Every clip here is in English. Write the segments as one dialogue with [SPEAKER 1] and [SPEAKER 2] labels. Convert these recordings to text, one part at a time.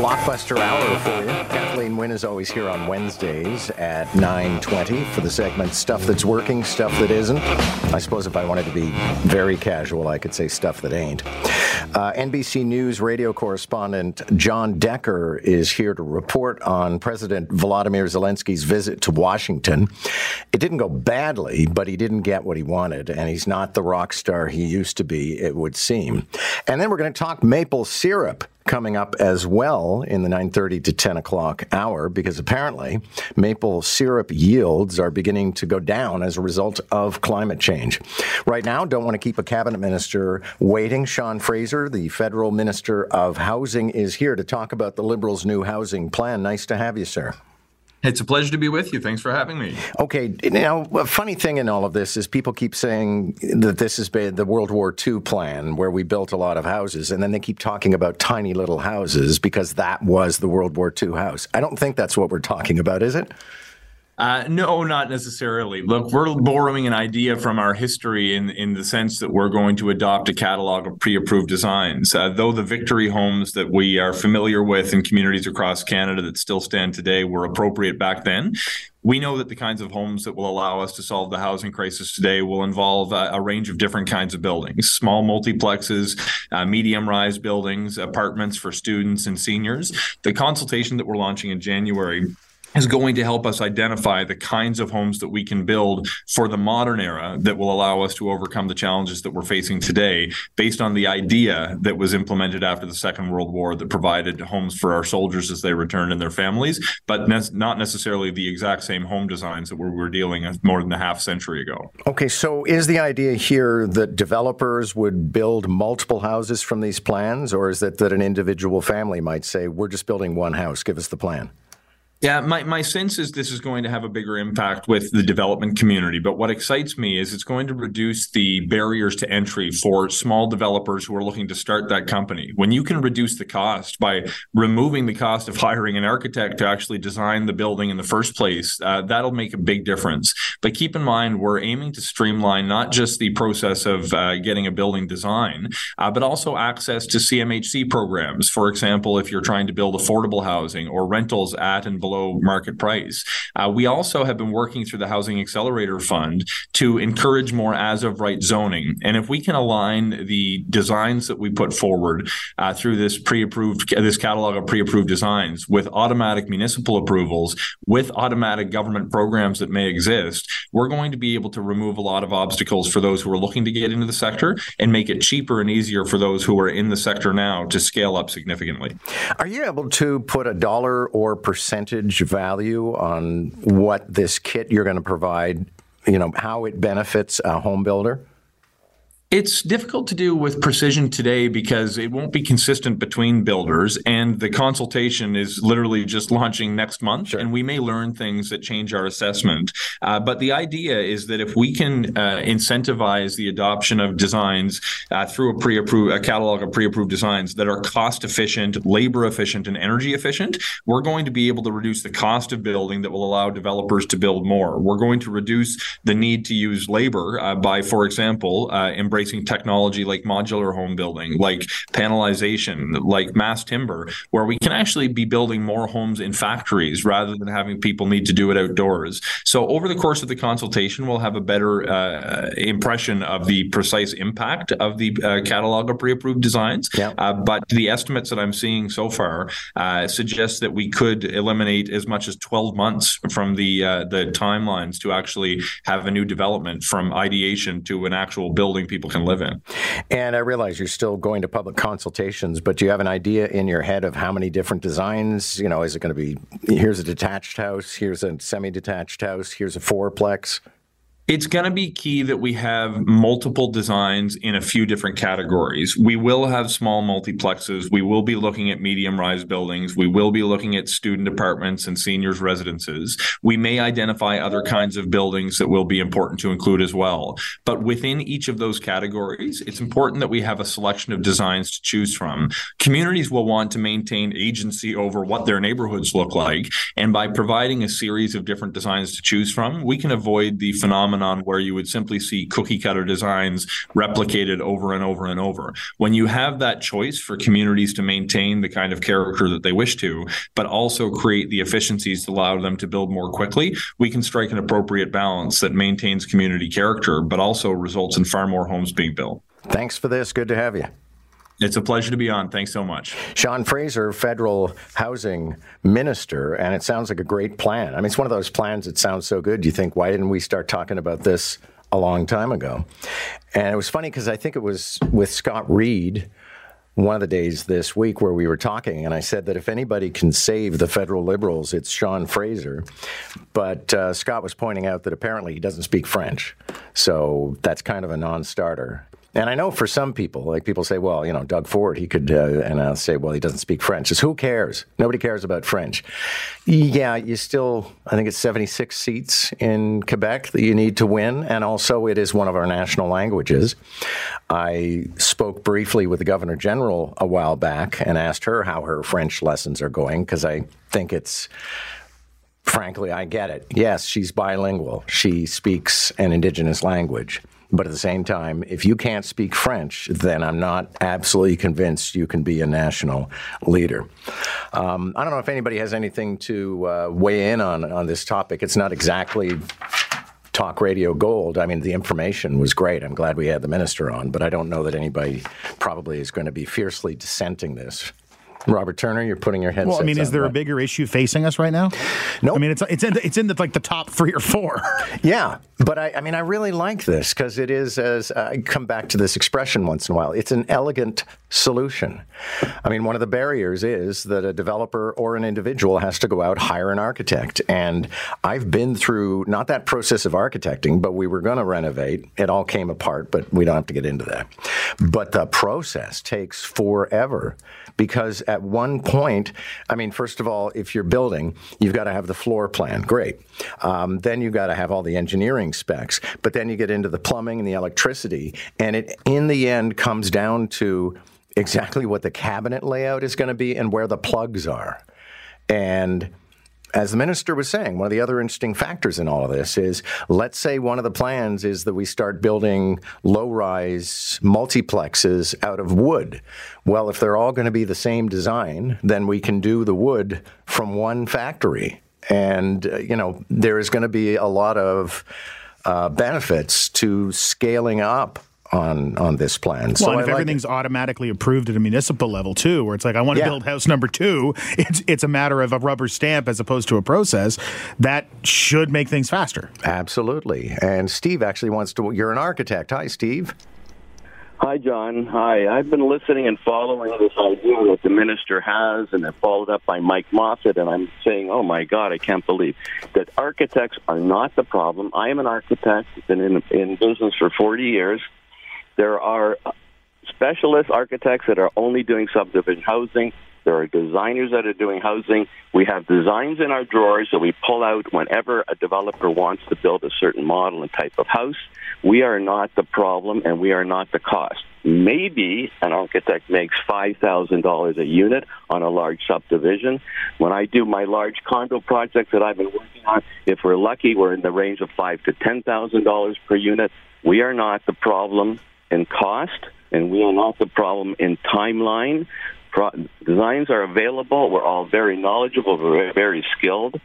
[SPEAKER 1] blockbuster hour for you. Kathleen Wynne is always here on Wednesdays at 9.20 for the segment Stuff That's Working, Stuff That Isn't. I suppose if I wanted to be very casual, I could say stuff that ain't. Uh, NBC News radio correspondent John Decker is here to report on President Volodymyr Zelensky's visit to Washington. It didn't go badly, but he didn't get what he wanted, and he's not the rock star he used to be, it would seem. And then we're going to talk maple syrup coming up as well in the 9:30 to 10 o'clock hour because apparently maple syrup yields are beginning to go down as a result of climate change. Right now, don't want to keep a cabinet minister waiting. Sean Fraser, the federal minister of housing, is here to talk about the Liberals' new housing plan. Nice to have you, sir.
[SPEAKER 2] It's a pleasure to be with you. Thanks for having me.
[SPEAKER 1] Okay. Now, a funny thing in all of this is people keep saying that this is the World War II plan where we built a lot of houses, and then they keep talking about tiny little houses because that was the World War II house. I don't think that's what we're talking about, is it?
[SPEAKER 2] Uh, no, not necessarily. Look, we're borrowing an idea from our history in, in the sense that we're going to adopt a catalog of pre approved designs. Uh, though the victory homes that we are familiar with in communities across Canada that still stand today were appropriate back then, we know that the kinds of homes that will allow us to solve the housing crisis today will involve a, a range of different kinds of buildings small multiplexes, uh, medium rise buildings, apartments for students and seniors. The consultation that we're launching in January is going to help us identify the kinds of homes that we can build for the modern era that will allow us to overcome the challenges that we're facing today based on the idea that was implemented after the Second World War that provided homes for our soldiers as they returned and their families, but ne- not necessarily the exact same home designs that we were dealing with more than a half century ago.
[SPEAKER 1] Okay, so is the idea here that developers would build multiple houses from these plans, or is it that an individual family might say, we're just building one house, give us the plan?
[SPEAKER 2] Yeah, my, my sense is this is going to have a bigger impact with the development community. But what excites me is it's going to reduce the barriers to entry for small developers who are looking to start that company. When you can reduce the cost by removing the cost of hiring an architect to actually design the building in the first place, uh, that'll make a big difference. But keep in mind, we're aiming to streamline not just the process of uh, getting a building design, uh, but also access to CMHC programs. For example, if you're trying to build affordable housing or rentals at and below below market price. Uh, we also have been working through the Housing Accelerator Fund to encourage more as of right zoning. And if we can align the designs that we put forward uh, through this pre-approved this catalog of pre-approved designs with automatic municipal approvals, with automatic government programs that may exist, we're going to be able to remove a lot of obstacles for those who are looking to get into the sector and make it cheaper and easier for those who are in the sector now to scale up significantly.
[SPEAKER 1] Are you able to put a dollar or percentage value on what this kit you're going to provide, you know, how it benefits a home builder?
[SPEAKER 2] It's difficult to do with precision today because it won't be consistent between builders, and the consultation is literally just launching next month, sure. and we may learn things that change our assessment. Uh, but the idea is that if we can uh, incentivize the adoption of designs uh, through a pre-approved a catalog of pre-approved designs that are cost efficient, labor efficient, and energy efficient, we're going to be able to reduce the cost of building that will allow developers to build more. We're going to reduce the need to use labor uh, by, for example, uh, embracing embracing technology like modular home building, like panelization, like mass timber, where we can actually be building more homes in factories rather than having people need to do it outdoors. So over the course of the consultation, we'll have a better uh, impression of the precise impact of the uh, catalog of pre-approved designs. Uh, but the estimates that I'm seeing so far uh, suggest that we could eliminate as much as 12 months from the uh, the timelines to actually have a new development from ideation to an actual building people can live in.
[SPEAKER 1] And I realize you're still going to public consultations, but do you have an idea in your head of how many different designs? You know, is it going to be here's a detached house, here's a semi detached house, here's a fourplex?
[SPEAKER 2] It's going to be key that we have multiple designs in a few different categories. We will have small multiplexes. We will be looking at medium rise buildings. We will be looking at student apartments and seniors residences. We may identify other kinds of buildings that will be important to include as well. But within each of those categories, it's important that we have a selection of designs to choose from. Communities will want to maintain agency over what their neighborhoods look like. And by providing a series of different designs to choose from, we can avoid the phenomenon phenomenon where you would simply see cookie cutter designs replicated over and over and over. When you have that choice for communities to maintain the kind of character that they wish to, but also create the efficiencies to allow them to build more quickly, we can strike an appropriate balance that maintains community character, but also results in far more homes being built.
[SPEAKER 1] Thanks for this. Good to have you.
[SPEAKER 2] It's a pleasure to be on. Thanks so much.
[SPEAKER 1] Sean Fraser, federal housing minister, and it sounds like a great plan. I mean, it's one of those plans that sounds so good. You think, why didn't we start talking about this a long time ago? And it was funny because I think it was with Scott Reid one of the days this week where we were talking, and I said that if anybody can save the federal liberals, it's Sean Fraser. But uh, Scott was pointing out that apparently he doesn't speak French, so that's kind of a non-starter. And I know for some people, like people say, well, you know, Doug Ford, he could, uh, and I'll say, well, he doesn't speak French. It's who cares? Nobody cares about French. Yeah, you still, I think it's 76 seats in Quebec that you need to win. And also, it is one of our national languages. I spoke briefly with the Governor General a while back and asked her how her French lessons are going because I think it's frankly, I get it. Yes, she's bilingual. She speaks an indigenous language. But at the same time, if you can't speak French, then I'm not absolutely convinced you can be a national leader. Um, I don't know if anybody has anything to uh, weigh in on on this topic. It's not exactly talk radio gold. I mean, the information was great. I'm glad we had the minister on, but I don't know that anybody probably is going to be fiercely dissenting this. Robert Turner, you're putting your head.
[SPEAKER 3] Well, I mean, is there a bigger issue facing us right now?
[SPEAKER 1] No, nope.
[SPEAKER 3] I mean, it's it's in the, it's in the, like the top three or four.
[SPEAKER 1] yeah, but I, I mean, I really like this because it is as I come back to this expression once in a while. It's an elegant solution. I mean, one of the barriers is that a developer or an individual has to go out hire an architect, and I've been through not that process of architecting, but we were going to renovate. It all came apart, but we don't have to get into that. But the process takes forever because at one point, I mean, first of all, if you're building, you've got to have the floor plan. Great. Um, then you've got to have all the engineering specs. But then you get into the plumbing and the electricity, and it in the end comes down to exactly what the cabinet layout is going to be and where the plugs are. And as the minister was saying, one of the other interesting factors in all of this is let's say one of the plans is that we start building low rise multiplexes out of wood. Well, if they're all going to be the same design, then we can do the wood from one factory. And, uh, you know, there is going to be a lot of uh, benefits to scaling up on on this plan.
[SPEAKER 3] So well, if like everything's it. automatically approved at a municipal level too, where it's like I want to yeah. build house number two, it's it's a matter of a rubber stamp as opposed to a process. That should make things faster.
[SPEAKER 1] Absolutely. And Steve actually wants to. You're an architect. Hi, Steve.
[SPEAKER 4] Hi, John. Hi. I've been listening and following this idea that the minister has, and then followed up by Mike Moffatt, and I'm saying, oh my God, I can't believe that architects are not the problem. I am an architect, been in, in business for 40 years. There are specialist architects that are only doing subdivision housing. There are designers that are doing housing. We have designs in our drawers that we pull out whenever a developer wants to build a certain model and type of house. We are not the problem and we are not the cost. Maybe an architect makes $5,000 a unit on a large subdivision. When I do my large condo projects that I've been working on, if we're lucky, we're in the range of five to $10,000 per unit. We are not the problem in cost, and we not the problem in timeline. Pro- designs are available. We're all very knowledgeable, we're very skilled.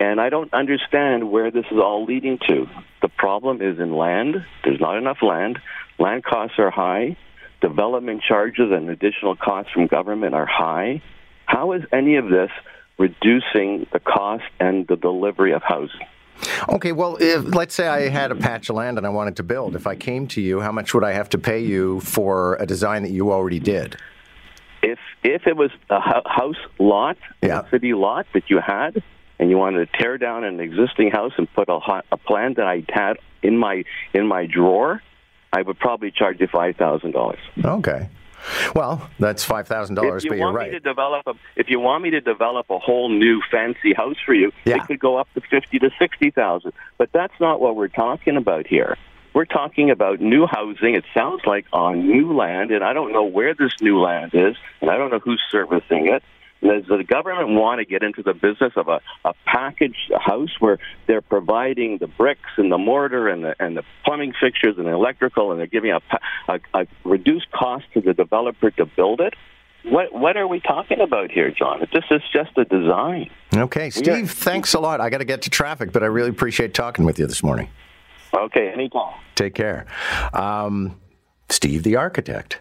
[SPEAKER 4] And I don't understand where this is all leading to. The problem is in land. There's not enough land. Land costs are high. Development charges and additional costs from government are high. How is any of this reducing the cost and the delivery of housing?
[SPEAKER 1] Okay, well, if, let's say I had a patch of land and I wanted to build. If I came to you, how much would I have to pay you for a design that you already did?
[SPEAKER 4] If if it was a house lot, yeah. a city lot that you had, and you wanted to tear down an existing house and put a, a plan that I had in my in my drawer, I would probably charge you five thousand dollars.
[SPEAKER 1] Okay. Well, that's five thousand dollars. But you're right.
[SPEAKER 4] to develop a, if you want me to develop a whole new fancy house for you, yeah. it could go up to fifty to sixty thousand. But that's not what we're talking about here. We're talking about new housing. It sounds like on new land, and I don't know where this new land is, and I don't know who's servicing it. Does the government want to get into the business of a, a packaged house where they're providing the bricks and the mortar and the, and the plumbing fixtures and the electrical and they're giving a, a, a reduced cost to the developer to build it? What what are we talking about here, John? This is just a design.
[SPEAKER 1] Okay, Steve, thanks a lot. I got to get to traffic, but I really appreciate talking with you this morning.
[SPEAKER 4] Okay, anytime.
[SPEAKER 1] Take care. Um, Steve, the architect.